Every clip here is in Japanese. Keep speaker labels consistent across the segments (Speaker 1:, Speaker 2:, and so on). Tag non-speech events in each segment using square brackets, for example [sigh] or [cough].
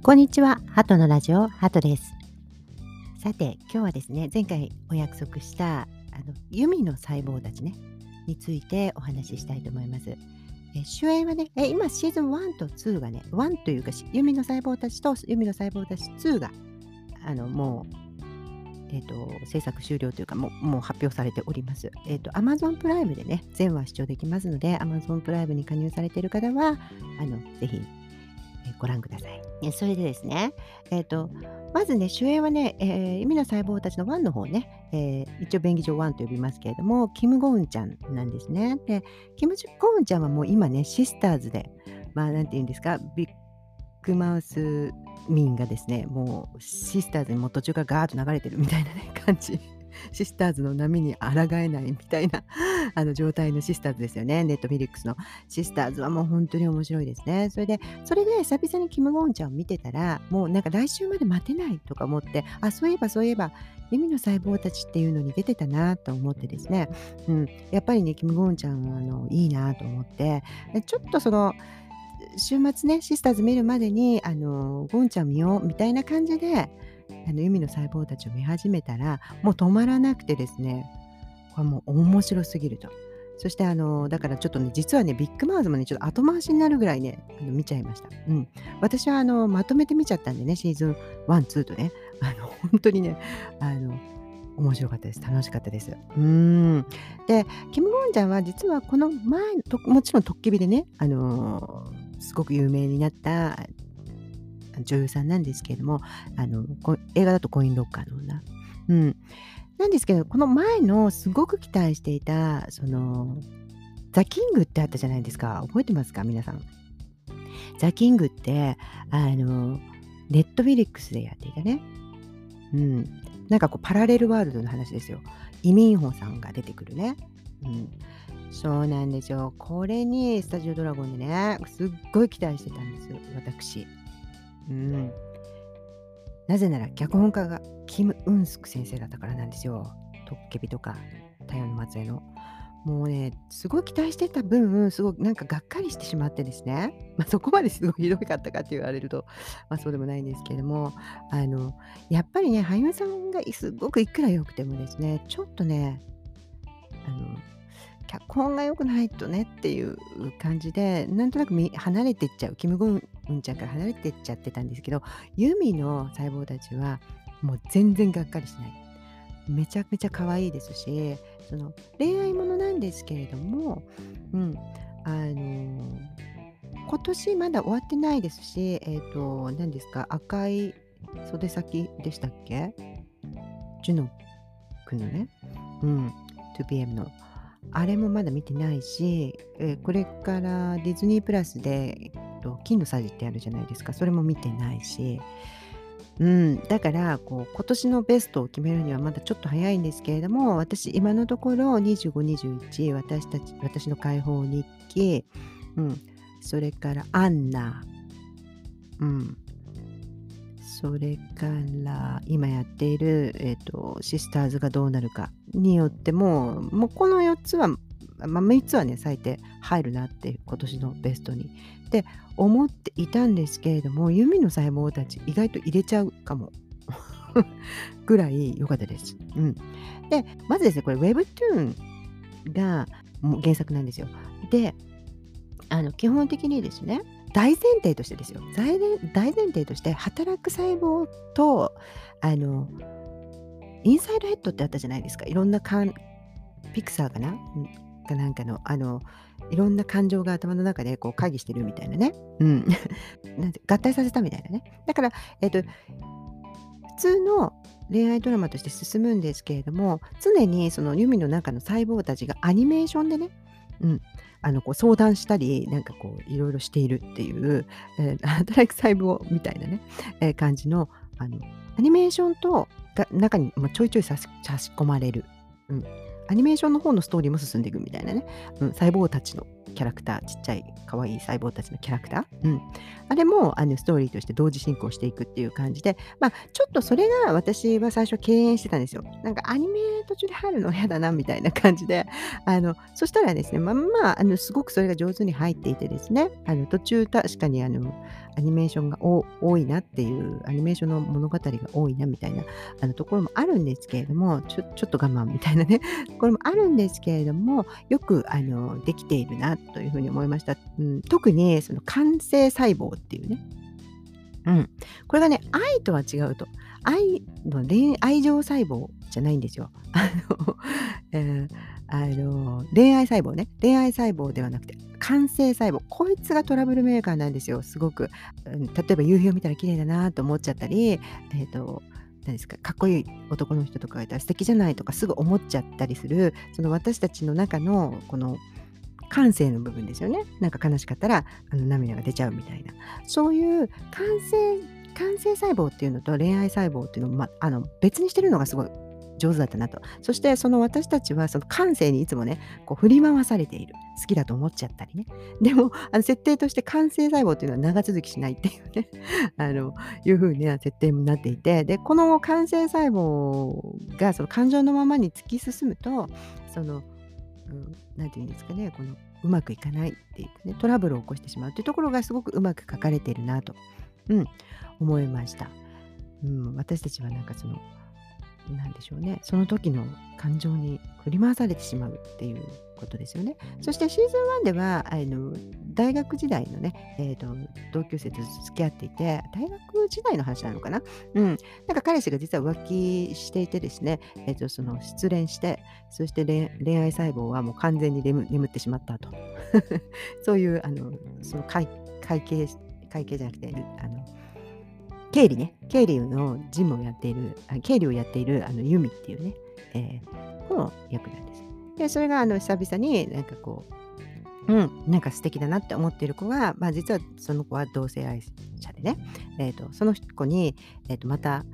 Speaker 1: こんにちは、ハトのラジオ、ハトです。さて、今日はですね、前回お約束したあの弓の細胞たちね、についてお話ししたいと思います。え主演はねえ、今シーズン1と2がね、1というか、弓の細胞たちと弓の細胞たち2があのもう、えーと、制作終了というかもうもう発表されております。えっ、ー、と Amazon プライムでね全話視聴できますので Amazon プライムに加入されている方はあのぜひご覧ください。それでですね、えーと、まずね、主演はね、えー、意味の細胞たちの1の方ね、えー、一応便宜上1と呼びますけれども、キム・ゴウンちゃんなんですね。で、キム・ゴウンちゃんはもう今ね、シスターズで、まあ、なんて言うんですか、ビッグマウス民がですね、もうシスターズにも途中からガーッと流れてるみたいなね、感じ。シスターズの波に抗えないみたいな [laughs] あの状態のシスターズですよね。ネットフィリックスのシスターズはもう本当に面白いですね。それで、それで久々にキム・ゴンちゃんを見てたら、もうなんか来週まで待てないとか思って、あ、そういえばそういえば、耳の細胞たちっていうのに出てたなと思ってですね、うん、やっぱりね、キム・ゴンちゃんはあのいいなと思って、ちょっとその、週末ね、シスターズ見るまでに、あの、ゴンちゃん見ようみたいな感じで、あの海の細胞たちを見始めたらもう止まらなくてですねこれもう面白すぎると。そしてあのだからちょっとね実はねビッグマウスもねちょっと後回しになるぐらいねあの見ちゃいました。うん、私はあのまとめて見ちゃったんでねシーズン1、2とねあの本当にねあの面白かったです。楽しかったです。うん。で、キム・ゴンちゃんは実はこの前と、もちろんトッケビでね、あの、すごく有名になった女優さんなんですけれども、あの映画だとコインロッカーの女。うん。なんですけど、この前のすごく期待していた、その、ザ・キングってあったじゃないですか。覚えてますか？皆さん。ザ・キングって、あの、ネットフィリックスでやっていたね。うん。なんかこう、パラレルワールドの話ですよ。イ・ミンホさんが出てくるね。うん。そうなんですよ。これにスタジオドラゴンでね、すっごい期待してたんですよ、私。うん。なぜなら脚本家がキム・ウンスク先生だったからなんですよ。トッケビとか太陽の末裔の。もうね、すごい期待してた分、すごいなんかがっかりしてしまってですね、まあ、そこまですごいひどかったかって言われると、まあ、そうでもないんですけれども、あのやっぱりね、俳優さんがすごくいくら良くてもですね、ちょっとね、あの脚本が良くないとねっていう感じでなんとなく離れていっちゃうキム・ゴンうんちゃんから離れてっちゃってたんですけどユミの細胞たちはもう全然がっかりしない。めちゃくちゃ可愛いですしその恋愛ものなんですけれども、うん、あのー、今年まだ終わってないですし、えっ、ー、と、何ですか、赤い袖先でしたっけ？ジュノ君のね、うん、2PM の。あれもまだ見てないし、えーこれからディズニープラスで、と、金のさじってあるじゃないですか。それも見てないし、うん、だからこう今年のベストを決めるにはまだちょっと早いんですけれども、私今のところ25、21、私たち、私の解放日記、うん、それからアンナ、うん、それから今やっている、えーと、シスターズがどうなるかによってももうこの4つは、まあ、3つはね最低入るなって今年のベストに。って思っていたんですけれども弓の細胞たち意外と入れちゃうかも。[laughs] ぐらい良かったです。うん、でまずですねこれ Webtoon が原作なんですよ。であの基本的にですね大前提としてですよ。大前提として働く細胞とあのインサイドヘッドってあったじゃないですか。いろんなかんピクサーかなかなんかのあのいろんな感情が頭の中でこう会議してるみたいなね、うん、[laughs] なんて合体させたみたいなね。だから、えっと、普通の恋愛ドラマとして進むんですけれども常にその弓の中の細胞たちがアニメーションでね、うん、あのこう相談したりなんかこういろいろしているっていう、えー、働く細胞みたいなね、えー、感じのあのアニメーションとが中に、まあ、ちょいちょい差し込まれる、うん、アニメーションの方のストーリーも進んでいくみたいなね、うん、細胞たちのキャラクターちっちゃい可愛い細胞たちのキャラクター、うん、あれもあのストーリーとして同時進行していくっていう感じで、まあ、ちょっとそれが私は最初敬遠してたんですよ。なんかアニメ途中で入るの嫌だなみたいな感じであのそしたらですねまあまああのすごくそれが上手に入っていてですねあの途中確かにあのアニメーションが多いなっていうアニメーションの物語が多いなみたいなあのところもあるんですけれどもちょちょっと我慢みたいなねころもあるんですけれどもよくあのできているなっというふうに思いました、うん、特にその完成細胞っていうね。うん、これがね愛とは違うと。愛の恋愛情細胞じゃないんですよ。[laughs] あの、えー、あの恋愛細胞ね。恋愛細胞ではなくて完成細胞。こいつがトラブルメーカーなんですよ。すごく、うん、例えば夕日を見たら綺麗だなと思っちゃったりえっ、ー、と何ですかかっこいい男の人とかがいたら素敵じゃないとかすぐ思っちゃったりするその私たちの中のこの感性の部分ですよねなんか悲しかったらあの涙が出ちゃうみたいなそういう感性感性細胞っていうのと恋愛細胞っていうのを、ま、あの別にしてるのがすごい上手だったなと。そしてその私たちはその感性にいつもね、こう振り回されている。好きだと思っちゃったりね。でも、あの設定として感性細胞っていうのは長続きしないっていうね、[laughs] あの、いう風な設定になっていて、で、この感性細胞がその感情のままに突き進むと、その、うん、て言うんですかね、このうまくいかないっていうね、トラブルを起こしてしまうっていうところがすごくうまく書かれているなと、うん、思いました。うん、私たちはなんかその何でしょうねその時の感情に振り回されてしまうっていうことですよね。そしてシーズン1ではあの大学時代のね、えーと、同級生と付き合っていて大学時代の話なのかな？うん。なんか彼氏が実は浮気していてですね、えーと、その失恋してそして恋愛細胞はもう完全に眠ってしまったと [laughs] そういうあのその会会計会計じゃなくてあの経理ね、経理の事務をやっている、経理をやっているあのユミっていうね、えー、の役なんです。で、それがあの久々になんかこう、うん、なんか素敵だなって思っている子が、まあ、実はその子は同性愛者でね、えーと、その子に、えーと、また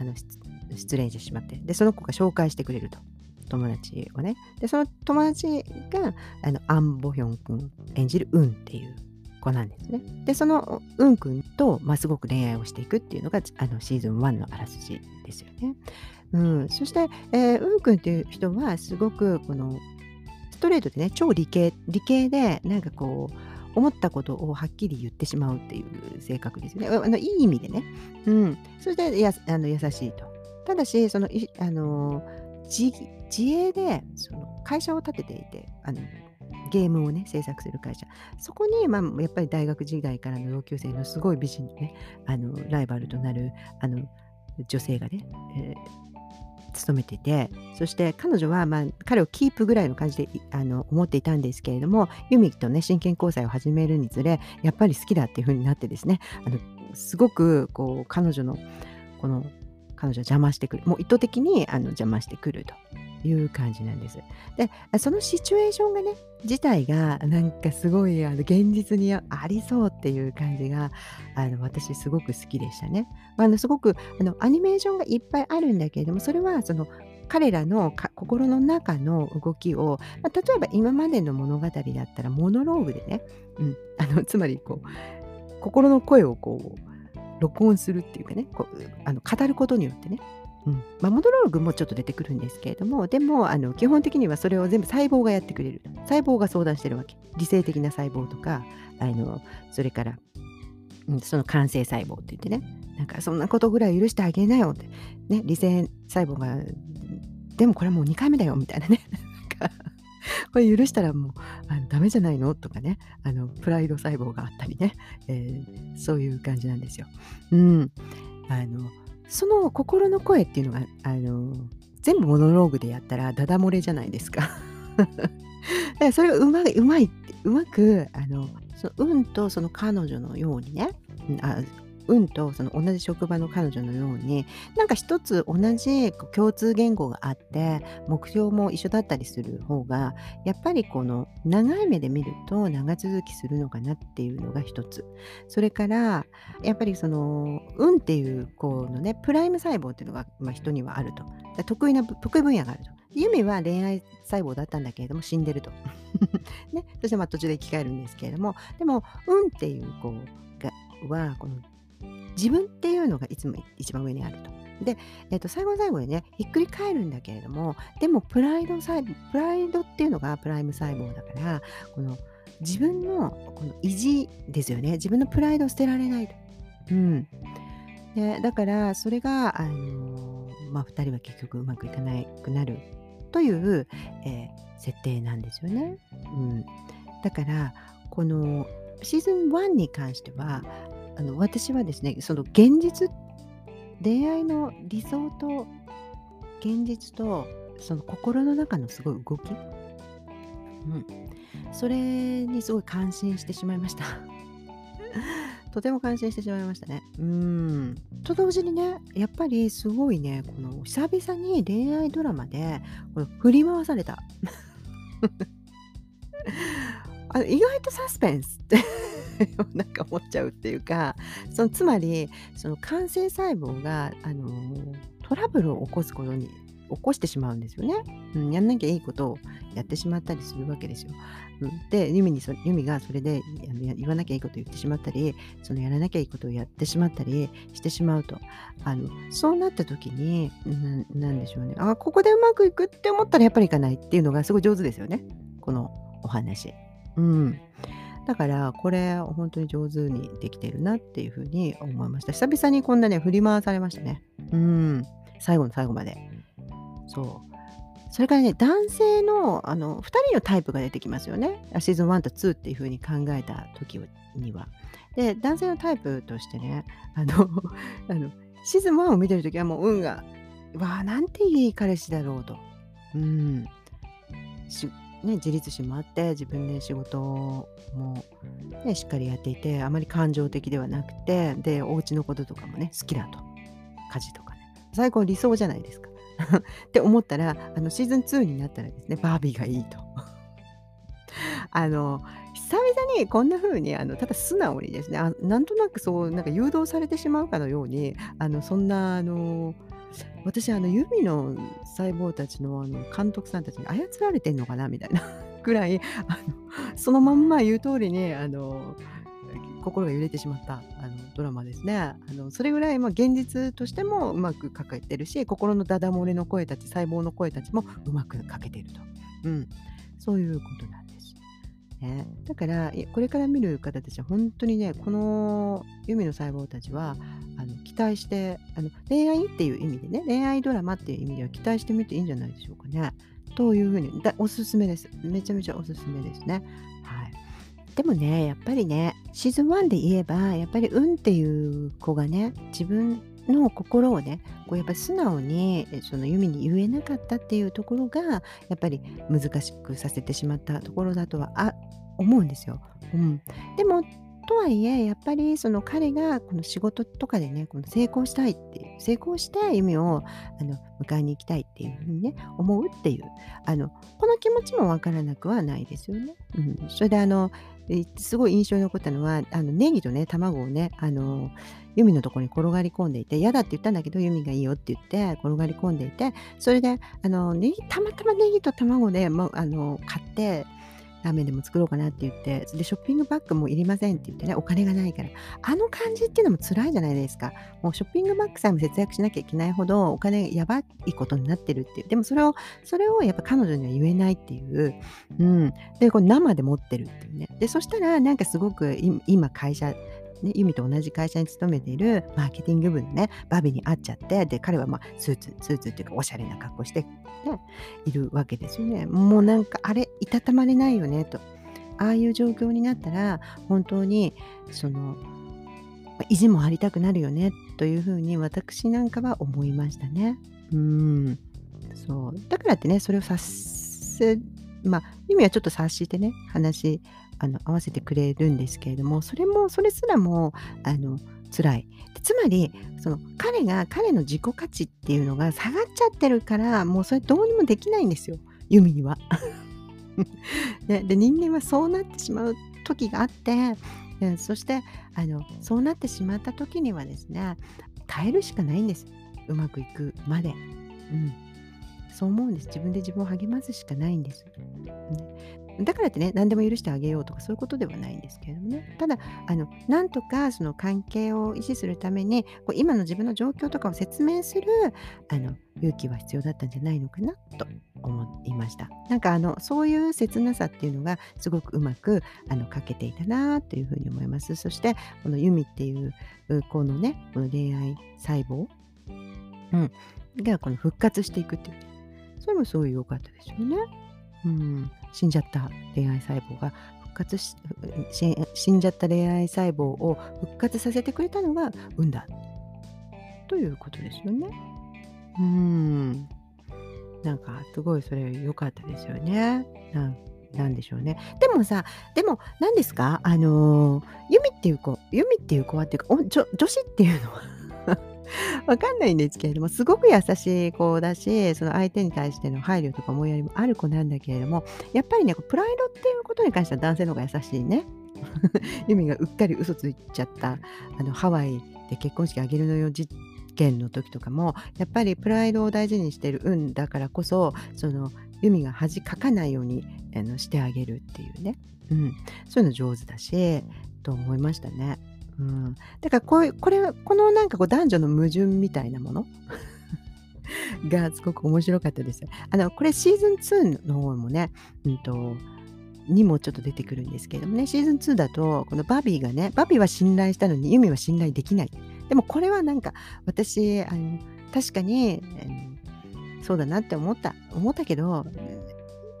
Speaker 1: あの失恋してしまってでその子が紹介してくれると友達をねでその友達があのアン・ボヒョン君演じるウンっていう子なんですね。で、そのうんくんと、まあ、すごく恋愛をしていくっていうのがあのシーズン1のあらすじですよね。うん、そして、えー、うんくんっていう人はすごくこのストレートでね超理系理系でなんかこう思ったことをはっきり言ってしまうっていう性格ですよね。あのいい意味でね。うん、そしてやあの優しいと。ただしそのあの自自営でその会社を立てていてあのゲームをね制作する会社そこに、まあ、やっぱり大学時代からの同級生のすごい美人のねあのライバルとなるあの女性がね、えー、勤めててそして彼女は、まあ、彼をキープぐらいの感じであの思っていたんですけれどもユミとね真剣交際を始めるにつれやっぱり好きだっていう風になってですねあのすごくこう彼女のこの彼女を邪魔してくる。もう意図的にあの邪魔してくると。いう感じなんです。で、そのシチュエーションがね、自体がなんかすごいあの現実にありそうっていう感じがあの私すごく好きでしたね。あのすごくあのアニメーションがいっぱいあるんだけれども、それはその彼らの心の中の動きを、まあ、例えば今までの物語だったらモノローグでね、うん、あのつまりこう心の声をこう録音するっていうかねこうあの語ることによってねうん。まあ、モノローグもちょっと出てくるんですけれどもでもあの基本的にはそれを全部細胞がやってくれる。細胞が相談してるわけ。理性的な細胞とかあのそれから、うん、その感性細胞って言ってね。なんかそんなことぐらい許してあげなよって、ね、理性細胞がでもこれはもう2回目だよみたいなね。[laughs] これ許したらもうあのダメじゃないのとかね。あのプライド細胞があったりね、えー、そういう感じなんですよ。うん、あのその心の声っていうのが、あの、全部モノローグでやったらダダ漏れじゃないですか。[laughs] それがうまい、うまいって、うまく、あの、その運とその彼女のようにね、あ運とその同じ職場の彼女のようになんか一つ同じ共通言語があって目標も一緒だったりする方がやっぱりこの長い目で見ると長続きするのかなっていうのが一つそれからやっぱりその運っていうこのねプライム細胞っていうのが、まあ、人にはあると得意な得意分野があると。ユミは恋愛細胞だったんだけれども死んでると。[laughs] ね、そしてまあ途中で生き返るんですけれどもでも運っていう子がはこの自分っていうのがいつも一番上にあると。で、えー、と最後の最後にねひっくり返るんだけれどもでもプライド細胞プライドっていうのがプライム細胞だからこの自分のこの意地ですよね自分のプライドを捨てられないと。うん、でだからそれが、あの、まあ、2人は結局うまくいかなくなるという、えー、設定なんですよね。うん、だからこのシーズン1に関してはあの私はですねその現実恋愛の理想と現実とその心の中のすごい動き、うん、それにすごい感心してしまいました。[laughs] とても感心してしまいましたね。うん。と同時にね、やっぱりすごいね、この久々に恋愛ドラマでこの振り回された。[laughs] あ意外とサスペンスって [laughs] なんか思っちゃうっていうかそのつまりその感性細胞が、あのトラブルを起こすことに起こしてしまうんですよね。うん、やんなきゃいいことをやってしまったりするわけですよ。うん、で、ユミにそユミがそれで言わなきゃいいことを言ってしまったり、そのやらなきゃいいことをやってしまったりしてしまうと、あのそうなった時に、ななんでしょうね。あ、ここでうまくいくって思ったらやっぱりいかないっていうのがすごい上手ですよね。このお話。うん。だからこれ本当に上手にできてるなっていうふうに思いました。久々にこんなね振り回されましたね。うん。最後の最後まで。そう。それからね、男性のあの2人のタイプが出てきますよね。シーズン1と2っていう風に考えた時には。で、男性のタイプとしてね、あの、[laughs] あのシーズン1を見てる時はもう運が、わあ、なんていい彼氏だろうと。うん。しね、自立心もあって自分で仕事も、ね、しっかりやっていてあまり感情的ではなくてでお家のこととかもね好きだと。家事とかね。最高理想じゃないですか。[laughs] って思ったらあのシーズン2になったらですねバービーがいいと。[laughs] あの久々にこんな風にあのただ素直にですねあなんとなくそうなんか誘導されてしまうかのようにあのそんなあの私あの指の細胞たちのあの監督さんたちに操られてんのかなみたいな [laughs] ぐらいあのそのまんま言う通りにあの心が揺れてしまったあのドラマですね。あのそれぐらい、まあ、現実としてもうまく書けてるし心のダダ漏れの声たち細胞の声たちもうまく書けてると、うん、そういうことなんです。ね、だからこれから見る方たちは本当にねこの弓の細胞たちはあの期待してあの恋愛っていう意味でね恋愛ドラマっていう意味では期待してみていいんじゃないでしょうかね。というふうにだおすすめです。めちゃめちゃおすすめですね。はい。でもねやっぱりねシーズン1で言えばやっぱり運っていう子がね自分の心をねこうやっぱり素直にその弓に言えなかったっていうところがやっぱり難しくさせてしまったところだとはあ思うんですよ。うん、でもとはいえやっぱりその彼がこの仕事とかでねこの成功したいっていう成功して弓をあの迎えに行きたいっていうふうにね思うっていうあのこの気持ちもわからなくはないですよね。うん、それであのすごい印象に残ったのはあのネギとね卵をねあのユミのところに転がり込んでいて嫌だって言ったんだけどユミがいいよって言って転がり込んでいてそれであのネギたまたまネギと卵でもあの買ってラーメンでも作ろうかなって言って、で、ショッピングバッグもいりませんって言ってね、お金がないから。あの感じっていうのも辛いじゃないですか。もうショッピングバッグさえも節約しなきゃいけないほどお金やばいことになってるっていう。でもそれを、それをやっぱ彼女には言えないっていう。うん。で、これ生で持ってるっていうね。で、そしたらなんかすごく今会社、ね、ユミと同じ会社に勤めているマーケティング部のね、バビに会っちゃって、で、彼はまあスーツ、スーツっていうかおしゃれな格好して、ね、いるわけですよね。もうなんか、あれ、いたたまれないよね、と。ああいう状況になったら、本当に、その、意地も張りたくなるよね、というふうに私なんかは思いましたね。うん。そう。だからってね、それを察せ、まあ、意味はちょっと察してね、話あの合わせてくれるんですけれどもそれもそれすらもあの辛いつまりその彼が彼の自己価値っていうのが下がっちゃってるからもうそれどうにもできないんですよユミには。[laughs] でで人間はそうなってしまう時があってそしてあのそうなってしまった時にはですね耐えるしかないんですうまくいくまで。うんそう思うんです。自分で自分を励ますしかないんです。ね、だからってね、何でも許してあげようとかそういうことではないんですけれどもね。ただ、あの、なんとかその関係を維持するために、こう今の自分の状況とかを説明する、あの、勇気は必要だったんじゃないのかなと思いました。なんかあの、そういう切なさっていうのがすごくうまくあの書けていたなというふうに思います。そして、このユミっていうこのね、この恋愛細胞、うん、がこの復活していくっていう、それもすごい良かったですよね。うん、死んじゃった恋愛細胞が復活し死んじゃった恋愛細胞を復活させてくれたのが運だということですよね。うんなんかすごいそれ良かったですよね。なんなんでしょうね。でもさ、でも何ですか？あのー、ユミっていう子、ユミっていう子はっていうか、お女女子っていうのは [laughs] わかんないんですけれども、すごく優しい子だし、その相手に対しての配慮とか思いやりもある子なんだけれども、やっぱりね、プライドっていうことに関しては男性の方が優しいね。[laughs] ユミがうっかり嘘ついちゃったあのハワイで結婚式あげるのよ事件の時とかもやっぱりプライドを大事にしてる運だからこそそのユミが恥かかないようにあのしてあげるっていうね、うん、そういうの上手だしと思いましたね。うん、だからこういうこれこのなんかこう男女の矛盾みたいなもの？[laughs] がすごく面白かったです。あのこれシーズン2の方もね、うんと、にもちょっと出てくるんですけれどもね、シーズン2だと、このバビーがね、バビーは信頼したのにユミは信頼できない。でもこれはなんか私、あの確かに、そうだなって思った。思ったけど、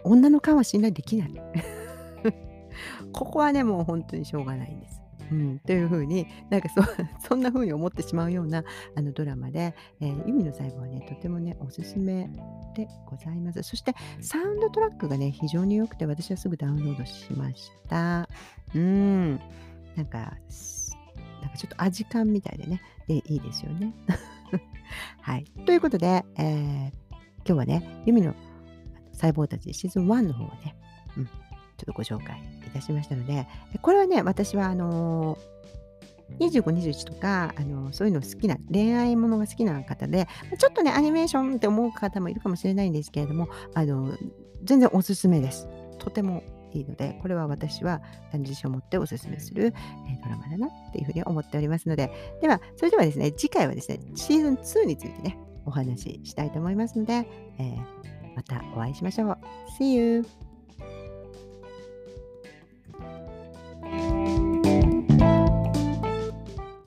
Speaker 1: 女の勘は信頼できない。[laughs] ここはね、もう本当にしょうがないんです。うん、というふうになんかそ [laughs] そんなふうに思ってしまうようなあのドラマで、えー、意味の細胞はねとてもねおすすめでございます。そしてサウンドトラックがね非常に良くて私はすぐダウンロードしました。うん。なんかなんかちょっと味感みたいでねでいいですよね。[laughs] はい。ということで、えー、今日はねユミの細胞たちシーズン1の方をね、ちょっとご紹介いたしましたので、これはね、私はあの25、21とか、あのそういうの好きな、恋愛ものが好きな方で、ちょっとね、アニメーションって思う方もいるかもしれないんですけれども、あの全然おすすめです。とてもいいので、これは私は自信を持っておすすめする、えドラマだなっていうふうに思っておりますので、では、それではですね、次回はですね、シーズン2についてね、お話ししたいと思いますので、えー、またお会いしましょう。See you!